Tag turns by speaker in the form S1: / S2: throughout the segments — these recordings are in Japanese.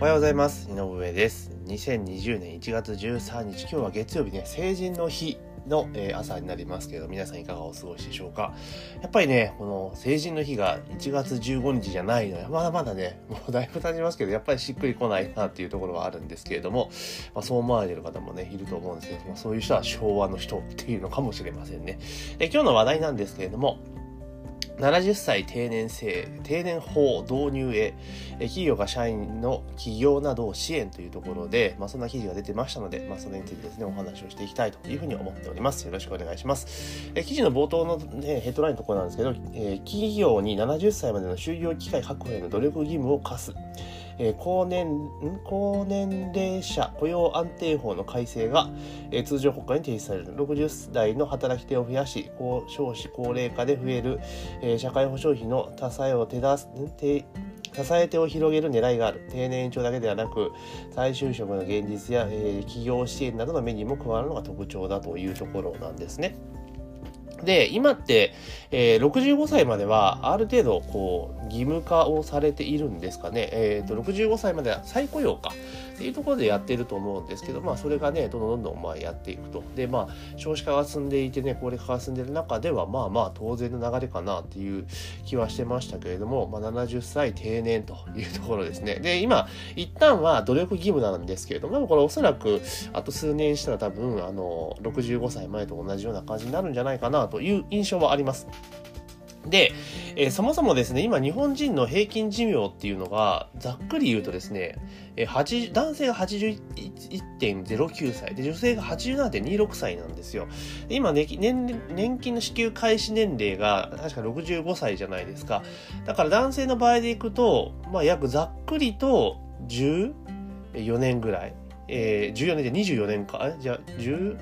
S1: おはようございます。井上です。2020年1月13日、今日は月曜日ね、成人の日の、え朝になりますけど、皆さんいかがお過ごしでしょうか？やっぱりね、この成人の日が1月15日じゃないのよ。まだまだね、もうだいぶ経ちますけど、やっぱりしっくりこないなっていうところはあるんですけれども、まあ、そう思われてる方もね、いると思うんですけど、まあ、そういう人は昭和の人っていうのかもしれませんね。で今日の話題なんですけれども、70歳定年制、定年法導入へ、企業が社員の起業などを支援というところで、まあ、そんな記事が出てましたので、まあ、それについてですね、お話をしていきたいというふうに思っております。よろしくお願いします。え記事の冒頭の、ね、ヘッドラインのところなんですけど、えー企業に70歳までの就業機会確保への努力義務を課す。えー高年高年齢者雇用安定法の改正が、えー通常国会に提出される。60代の働き手を増やし高少子高齢化で増える、えー社会保障費の多彩を手出す手支え手を広げる狙いがある。定年延長だけではなく再就職の現実や、えー企業支援などのメニューも加わるのが特徴だというところなんですね。で、今って、えー65歳まではある程度こう義務化をされているんですかね。えーと65歳までは再雇用かっていうところでやってると思うんですけど、まあそれがね、どんどんどんどんまあやっていくと。で、まあ少子化が進んでいてね、高齢化が進んでいる中では、まあまあ当然の流れかなっていう気はしてましたけれども、まあ70歳定年というところですね。で、今、一旦は努力義務なんですけれども、でもこれおそらくあと数年したら多分、あの、65歳前と同じような感じになるんじゃないかなという印象はあります。で、えーそもそもですね、今日本人の平均寿命っていうのが、ざっくり言うとですね、えー男性が81.09歳で、女性が87.26歳なんですよ。今ね年、年金の支給開始年齢が確か65歳じゃないですか。だから男性の場合でいくと、まあ約ざっくりと14年ぐらい。えー、14年で24年か。あじゃあ、10、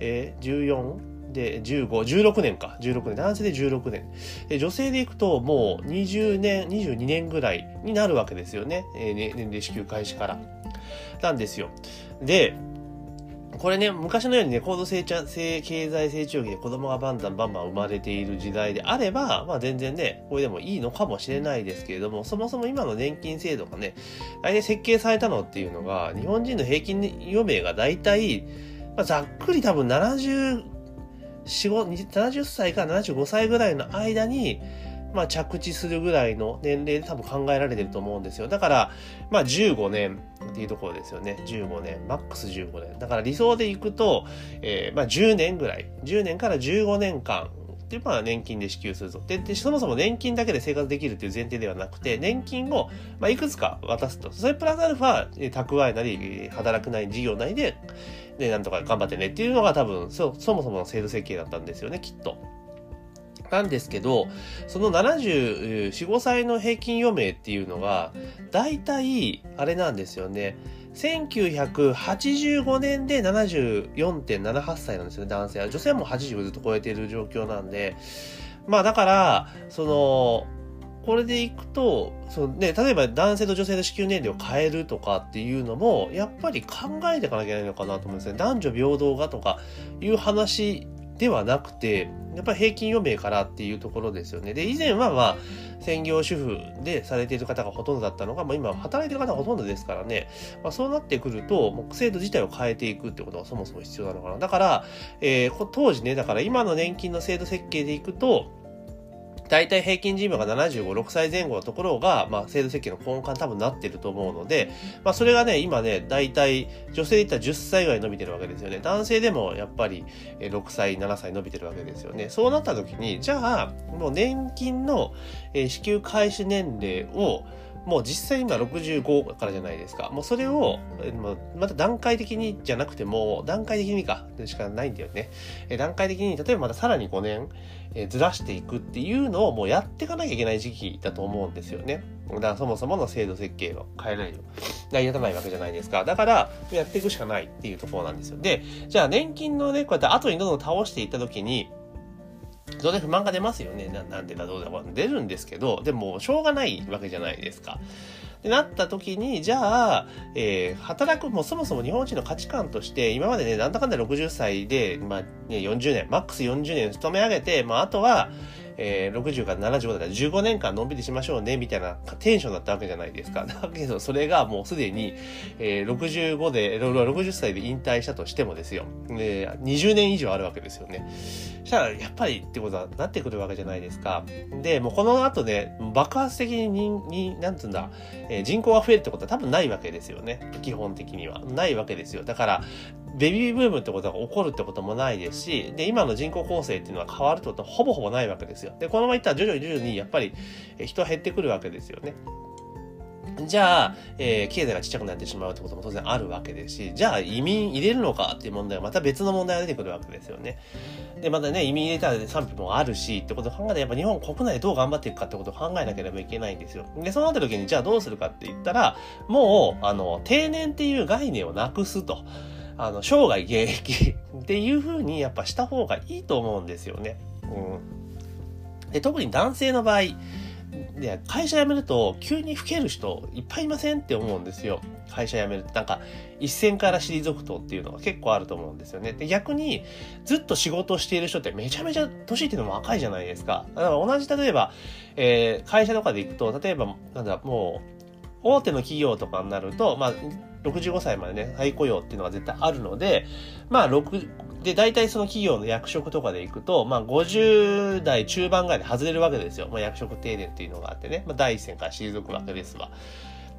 S1: えー、14? で、15、16年か。16年。男性で16年。女性でいくと、もう20年、22年ぐらいになるわけですよね。年齢支給開始から。なんですよ。で、これね、昔のようにね、高度成長、経済成長期で子供がバンバンバンバン生まれている時代であれば、まあ全然ね、これでもいいのかもしれないですけれども、そもそも今の年金制度がね、大体設計されたのっていうのが、日本人の平均余命が大体、まあ、ざっくり多分70、70歳から75歳ぐらいの間に、まあ、着地するぐらいの年齢で多分考えられてると思うんですよ。だから、まあ、15年っていうところですよね。15年。マックス15年。だから理想でいくと、えーまあ、10年ぐらい。10年から15年間。っていうまあ年金で支給するぞでで。そもそも年金だけで生活できるっていう前提ではなくて、年金を、まあ、いくつか渡すと。それプラスアルファ、蓄えなり、働くなり、事業なりで、で、なんとか頑張ってねっていうのが多分、そそもそもの制度設計だったんですよね、きっと。なんですけど、その74、5歳の平均余命っていうのが、大体、あれなんですよね。1985年で74.78歳なんですよね、男性は。女性も80ずっと超えている状況なんで。まあだから、その、これでいくと、そのね、例えば男性と女性の支給年齢を変えるとかっていうのも、やっぱり考えていかなきゃいけないのかなと思うんですね。男女平等がとかいう話ではなくて、やっぱり平均余命からっていうところですよね。で、以前はまあ、専業主婦でされている方がほとんどだったのが、まあ、今働いている方がほとんどですからね、まあ、そうなってくると、もう制度自体を変えていくってことがそもそも必要なのかな。だから、えー当時ね、だから今の年金の制度設計でいくと、大体平均寿命が75、6歳前後のところが、まあ、制度設計の根幹多分なってると思うので、まあ、それがね、今ね、大体、女性で言ったら10歳ぐらい伸びてるわけですよね。男性でもやっぱり6歳、7歳伸びてるわけですよね。そうなった時に、じゃあ、もう年金の支給開始年齢を、もう実際今65からじゃないですか。もうそれを、また段階的にじゃなくても、段階的にか、しかないんだよね。段階的に、例えばまたさらに5年、えずらしていくっていうのをもうやっていかなきゃいけない時期だと思うんですよね。だからそもそもの制度設計を変えないよ。成り立たないわけじゃないですか。だから、やっていくしかないっていうところなんですよ。で、じゃあ年金のね、こうやって後にどんどん倒していった時に、当然不満が出ますよね。ななんでだどうだ出るんですけど、でもしょうがないわけじゃないですか。ってなった時に、じゃあ、えー働く、もうそもそも日本人の価値観として、今までね、なんだかんだ60歳で、まあ、ね、40年、マックス40年勤め上げて、まあ、あとは、えー、60から75だったら15年間のんびりしましょうね、みたいなテンションだったわけじゃないですか。だけど、それがもうすでに、えー、65で、60歳で引退したとしてもですよ。で、20年以上あるわけですよね。したら、やっぱりってことはなってくるわけじゃないですか。で、もうこの後ね、爆発的に、に、なんつうんだ、えー、人口が増えるってことは多分ないわけですよね。基本的には。ないわけですよ。だから、ベビーブームってことが起こるってこともないですし、で、今の人口構成っていうのは変わるってことはほぼほぼないわけですよ。で、このままいったら徐々に徐々にやっぱり人は減ってくるわけですよね。じゃあ、えー、経済がちっちゃくなってしまうってことも当然あるわけですし、じゃあ移民入れるのかっていう問題はまた別の問題が出てくるわけですよね。で、またね、移民入れたら賛否もあるしってことを考えたらやっぱ日本国内でどう頑張っていくかってことを考えなければいけないんですよ。で、そうなった時にじゃあどうするかって言ったら、もう、あの、定年っていう概念をなくすと。あの、生涯現役 っていう風にやっぱした方がいいと思うんですよね。うん。で、特に男性の場合、で、会社辞めると急に老ける人いっぱいいませんって思うんですよ。会社辞めると。なんか、一線から退くとっていうのが結構あると思うんですよね。で、逆に、ずっと仕事をしている人ってめちゃめちゃ年っていうのも若いじゃないですか。だから同じ、例えば、えー、会社とかで行くと、例えば、なんだ、もう、大手の企業とかになると、まあ、65歳までね、再雇用っていうのが絶対あるので、まあ、6、で、大体その企業の役職とかで行くと、まあ、50代中盤ぐらいで外れるわけですよ。まあ、役職定年っていうのがあってね、まあ、第一線から退くわけですわ。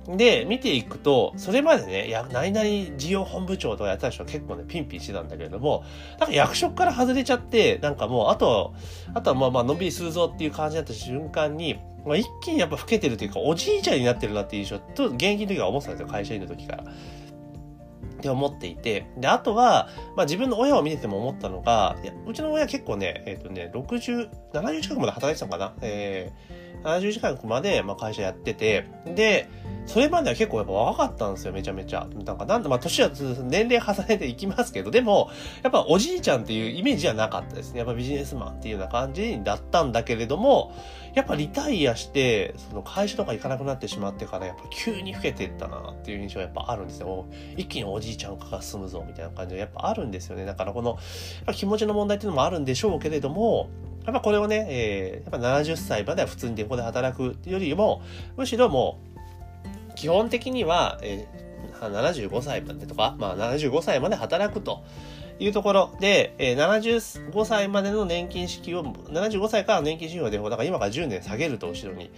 S1: で、見ていくと、それまでね、や、何々事業本部長とかやった人は結構ね、ピンピンしてたんだけれども、なんか役職から外れちゃって、なんかもう、あと、あとはまあまあ、のんびりするぞっていう感じになった瞬間に、まあ、一気にやっぱ老けてるというか、おじいちゃんになってるなっていう印象と、現役の時は思ってたんですよ、会社員の時から。って思っていて。で、あとは、まあ自分の親を見てても思ったのが、いやうちの親結構ね、えっ、ー、とね、60、70近くまで働いてたのかなえー、70時間まで、まあ、会社やってて、で、それまでは結構やっぱ若かったんですよ、めちゃめちゃ。なんか、なんと、まあ、年は年齢重ねていきますけど、でも、やっぱおじいちゃんっていうイメージはなかったですね。やっぱビジネスマンっていうような感じだったんだけれども、やっぱリタイアして、その会社とか行かなくなってしまってから、やっぱ急に老けていったなっていう印象はやっぱあるんですよ。一気におじいちゃん化が進むぞみたいな感じでやっぱあるんですよね。だからこの、気持ちの問題っていうのもあるんでしょうけれども、やっぱこれをね、えー、やっぱ70歳までは普通にここで働くよりも、むしろもう、基本的には、えー、75歳までとか、まあ75歳まで働くと。いうところで、えー、75歳までの年金支給を、75歳から年金支給をで、だから今から10年下げると、後ろに。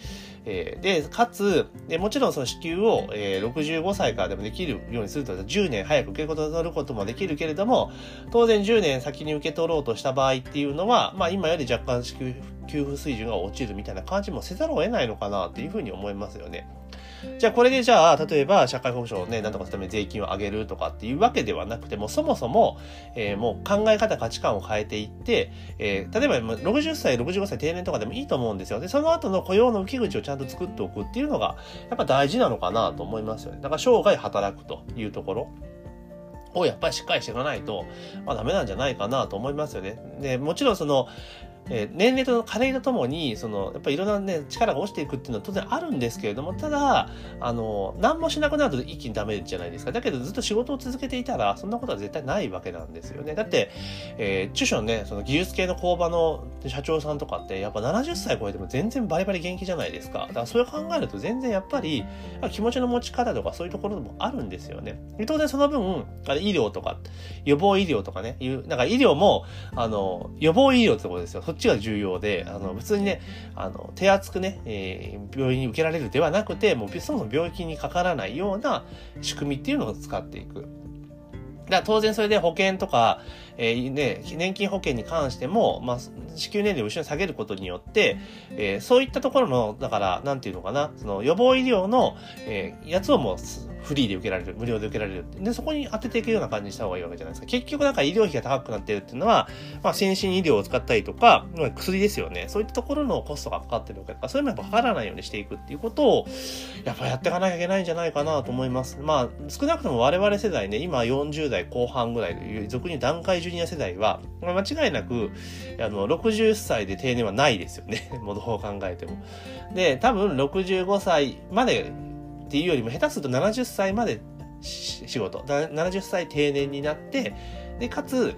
S1: えー、で、かつ、でもちろんその支給を、えー、65歳からでもできるようにすると、10年早く受け取ることもできるけれども、当然10年先に受け取ろうとした場合っていうのは、まあ今より若干支給、給付水準が落ちるみたいな感じもせざるを得ないのかなっていうふうに思いますよね。じゃあこれでじゃあ、例えば社会保障をね、なんとかするために税金を上げるとかっていうわけではなくても、そもそも、えー、もう考え方、価値観を変えていって、えー、例えば60歳、65歳定年とかでもいいと思うんですよ。で、その後の雇用の受け口をちゃんと作っておくっていうのが、やっぱ大事なのかなと思いますよね。だから生涯働くというところ。をやっぱりしっかりしていかないと、まあダメなんじゃないかなと思いますよね。で、もちろんその、えー、年齢と加齢とともに、その、やっぱりいろんなね、力が落ちていくっていうのは当然あるんですけれども、ただ、あの、何もしなくなると一気にダメじゃないですか。だけどずっと仕事を続けていたら、そんなことは絶対ないわけなんですよね。だって、えー、中小のね、その技術系の工場の社長さんとかって、やっぱ70歳超えても全然バリバリ元気じゃないですか。だからそれを考えると全然やっぱり、気持ちの持ち方とかそういうところもあるんですよね。当然その分、あれ医療とか、予防医療とかね、いう、なんか医療も、あの、予防医療ってことですよ。っちが重要で、あの、普通にね、あの、手厚くね、えー、病院に受けられるではなくて、もうそもそも病気にかからないような仕組みっていうのを使っていく。だ当然それで保険とか、えー、ね、年金保険に関しても、まあ、支給年齢を後ろに下げることによって、えー、そういったところの、だから、なんていうのかな、その予防医療の、えー、やつをもうフリーで受けられる、無料で受けられる。で、そこに当てていくような感じにした方がいいわけじゃないですか。結局なんか医療費が高くなってるっていうのは、まあ、先進医療を使ったりとか、まあ、薬ですよね。そういったところのコストがかかってるわけだから、そういうのやっぱかからないようにしていくっていうことを、やっぱやっていかなきゃいけないんじゃないかなと思います。まあ、少なくとも我々世代ね、今40代後半ぐらいという、俗に段階ジュニア世代は、まあ、間違いなく、あの、60歳で定年はないですよね。もうどう考えても。で、多分65歳までっていうよりも、下手すると70歳まで仕事、70歳定年になって、で、かつ、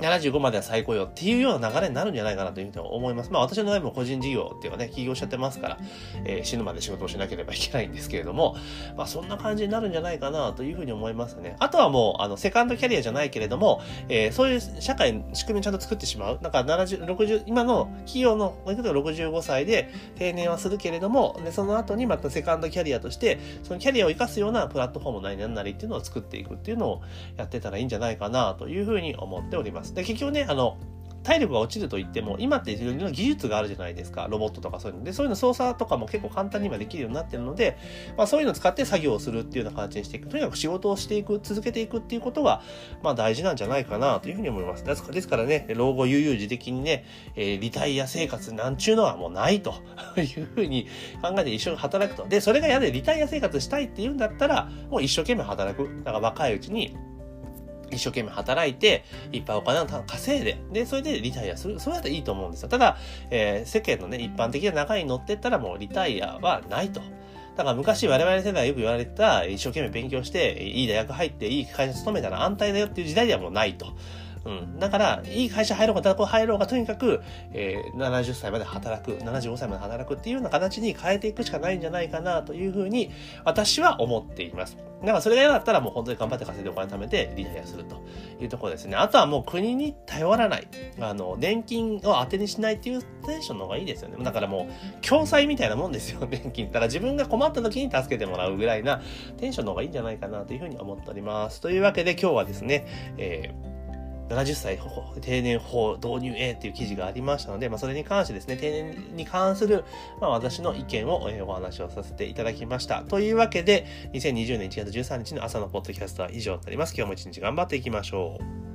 S1: 75までは再雇用っていうような流れになるんじゃないかなというふうに思います。まあ私の場合も個人事業っていうかね、起業しちゃってますから、えー、死ぬまで仕事をしなければいけないんですけれども、まあそんな感じになるんじゃないかなというふうに思いますね。あとはもう、あの、セカンドキャリアじゃないけれども、えー、そういう社会の、仕組みをちゃんと作ってしまう。なんか70、60、今の企業の、65歳で定年はするけれども、で、その後にまたセカンドキャリアとして、そのキャリアを生かすようなプラットフォームなりなんなりっていうのを作っていくっていうのをやってたらいいんじゃないかなというふうに思っております。ます。で、結局ね、あの、体力が落ちると言っても、今っていろいろな技術があるじゃないですか。ロボットとかそういうので、そういうの操作とかも結構簡単に今できるようになってるので、まあそういうのを使って作業をするっていうような形にしていく。とにかく仕事をしていく、続けていくっていうことが、まあ大事なんじゃないかなというふうに思います。ですからね、老後悠々自適にね、えー、リタイア生活なんちゅうのはもうないというふうに考えて一緒に働くと。で、それが嫌でリタイア生活したいっていうんだったら、もう一生懸命働く。だから若いうちに、一生懸命働いて、いっぱいお金を稼いで、で、それでリタイアする。それだったらいいと思うんですよ。ただ、えー、世間のね、一般的な中に乗ってったらもうリタイアはないと。だから昔我々世代よく言われた、一生懸命勉強して、いい大学入って、いい会社勤めたら安泰だよっていう時代ではもうないと。うん。だから、いい会社入ろうが、学校入ろうが、とにかく、えー、70歳まで働く、75歳まで働くっていうような形に変えていくしかないんじゃないかなというふうに、私は思っています。だからそれが嫌だったらもう本当に頑張って稼いでお金貯めてリタイアするというところですね。あとはもう国に頼らない。あの、年金を当てにしないっていうテンションの方がいいですよね。だからもう、共済みたいなもんですよ、年金。だから自分が困った時に助けてもらうぐらいなテンションの方がいいんじゃないかなというふうに思っております。というわけで今日はですね、えー70歳定年法導入へっていう記事がありましたので、まあ、それに関してですね、定年に関する、まあ、私の意見を、え、お話をさせていただきました。というわけで、2020年1月13日の朝のポッドキャストは以上になります。今日も一日頑張っていきましょう。